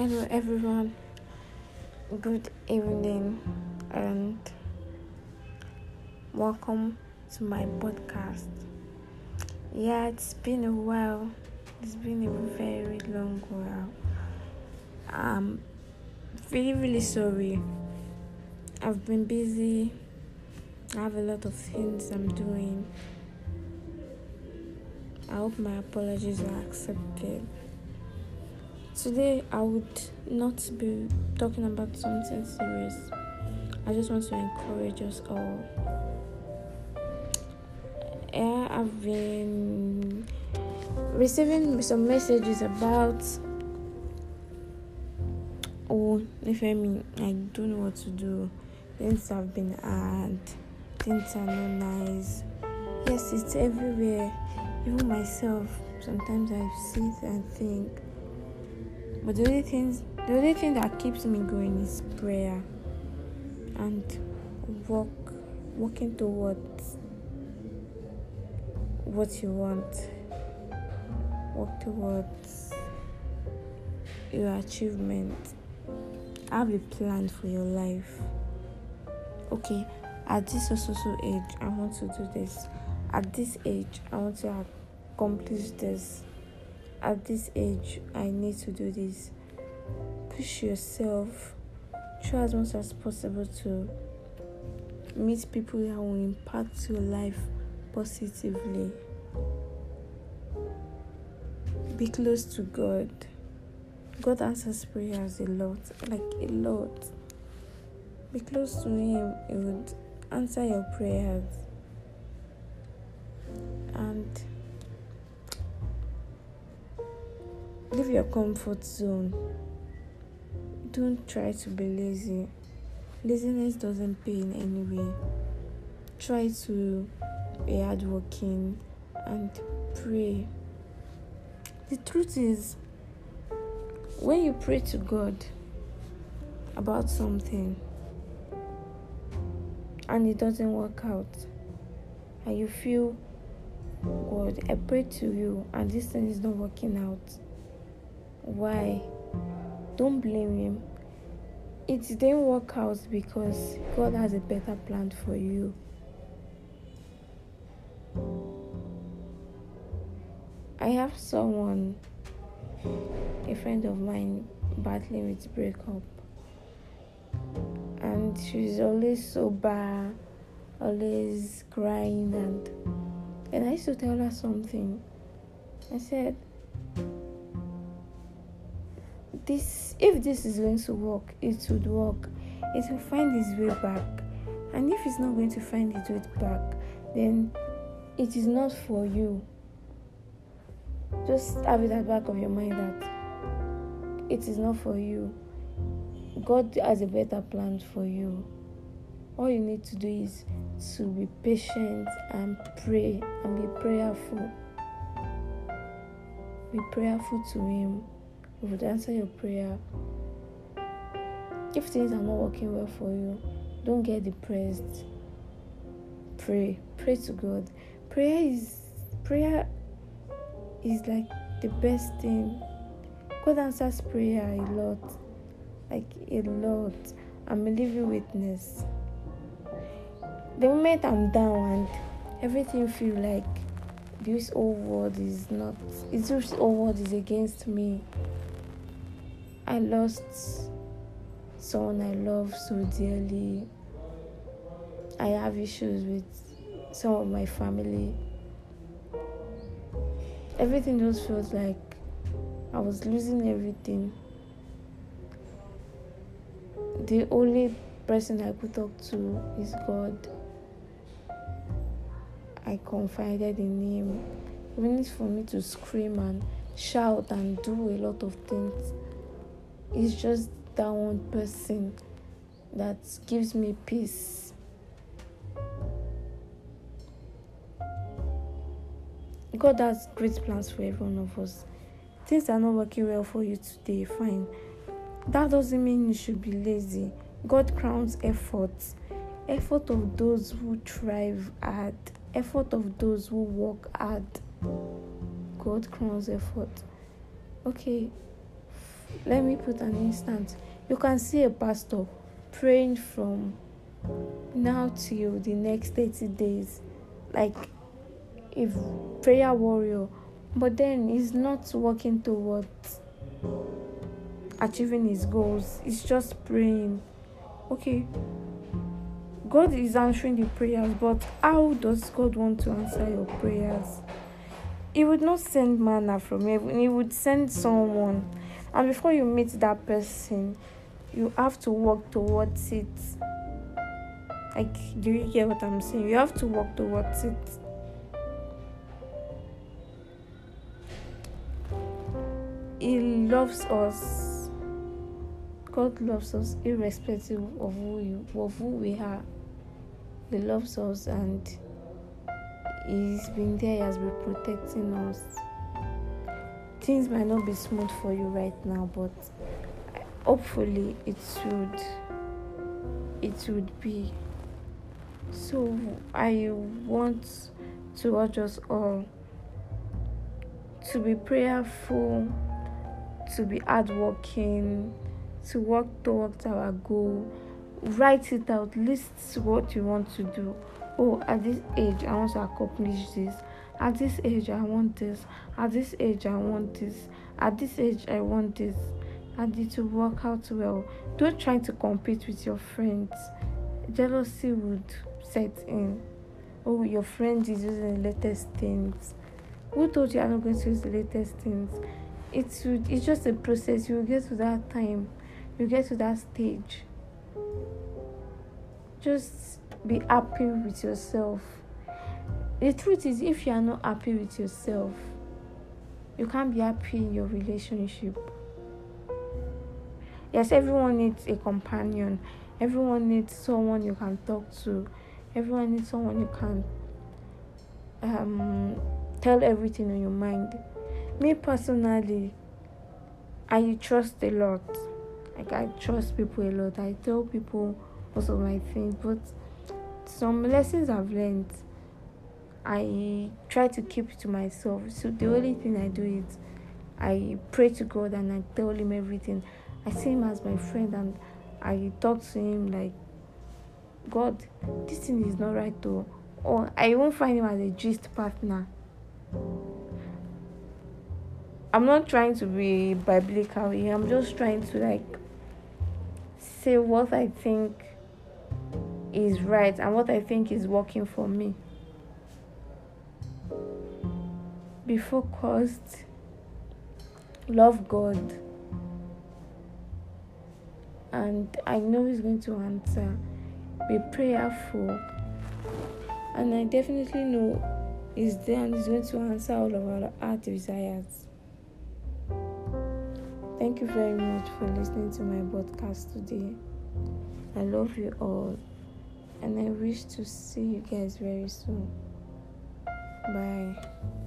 Hello, everyone. Good evening, and welcome to my podcast. Yeah, it's been a while. It's been a very long while. I'm really, really sorry. I've been busy. I have a lot of things I'm doing. I hope my apologies are accepted. Today, I would not be talking about something serious. I just want to encourage us all. Yeah, I've been receiving some messages about oh if I mean I don't know what to do. Things have been hard, things are not nice. Yes, it's everywhere. Even myself, sometimes I sit and think but the only things the only thing that keeps me going is prayer and work working towards what you want. Work towards your achievement. Have a plan for your life. Okay, at this so age I want to do this. At this age I want to accomplish this at this age, I need to do this. Push yourself. Try as much as possible to meet people that will impact your life positively. Be close to God. God answers prayers a lot, like a lot. Be close to Him, He would answer your prayers. And leave your comfort zone. Don't try to be lazy. Laziness doesn't pay in any way. Try to be hardworking and pray. The truth is, when you pray to God about something and it doesn't work out, and you feel, God, I pray to you and this thing is not working out why? Don't blame him. It didn't work out because God has a better plan for you. I have someone, a friend of mine, battling with breakup. And she's always sober, always crying and and I used to tell her something. I said, this if this is going to work it would work. It will find its way back. And if it's not going to find its way back then it is not for you. Just have it at back of your mind that it is not for you. God has a better plan for you. All you need to do is to be patient and pray and be prayerful. Be prayerful to him he would answer your prayer. If things are not working well for you, don't get depressed. Pray. Pray to God. Prayer is prayer is like the best thing. God answers prayer a lot. Like a lot. I'm a living witness. The moment I'm down and everything feel like this whole world is not this whole world is against me I lost someone I love so dearly. I have issues with some of my family. Everything just felt like I was losing everything. The only person I could talk to is God. I confided in Him. Even for me to scream and shout and do a lot of things it's just that one person that gives me peace. God has great plans for every one of us. Things are not working well for you today, fine. That doesn't mean you should be lazy. God crowns efforts. Effort of those who thrive hard. Effort of those who work hard. God crowns effort. Okay, let me put an instance. You can see a pastor praying from now till the next 30 days, like if prayer warrior, but then he's not working towards achieving his goals, he's just praying. Okay, God is answering the prayers, but how does God want to answer your prayers? He would not send manna from heaven, He would send someone. And before you meet that person, you have to work towards it. Like, do you get what I'm saying? You have to work towards it. He loves us. God loves us irrespective of who you, of who we are. He loves us and He's been there, He has been protecting us. Things might not be smooth for you right now, but hopefully it should it would be. So I want to urge us all to be prayerful, to be hardworking, to work towards our goal. Write it out, list what you want to do. Oh, at this age, I want to accomplish this. At this age, I want this. At this age, I want this. At this age, I want this. And it will work out well. Don't try to compete with your friends. Jealousy would set in. Oh, your friend is using the latest things. Who told you I'm not going to use the latest things? It's it's just a process. You get to that time. You get to that stage. Just be happy with yourself. The truth is, if you are not happy with yourself, you can't be happy in your relationship. Yes, everyone needs a companion. Everyone needs someone you can talk to. Everyone needs someone you can um, tell everything on your mind. Me personally, I trust a lot. Like I trust people a lot. I tell people most of my things, but some lessons I've learned, I try to keep to myself. So the only thing I do is I pray to God and I tell Him everything. I see Him as my friend and I talk to Him like, God, this thing is not right though. Or I won't find Him as a gist partner. I'm not trying to be biblical here. I'm just trying to like say what I think is right and what I think is working for me. Be focused, love God, and I know He's going to answer. Be prayerful, and I definitely know He's there and He's going to answer all of our heart desires. Thank you very much for listening to my podcast today. I love you all and I wish to see you guys very soon. Bye.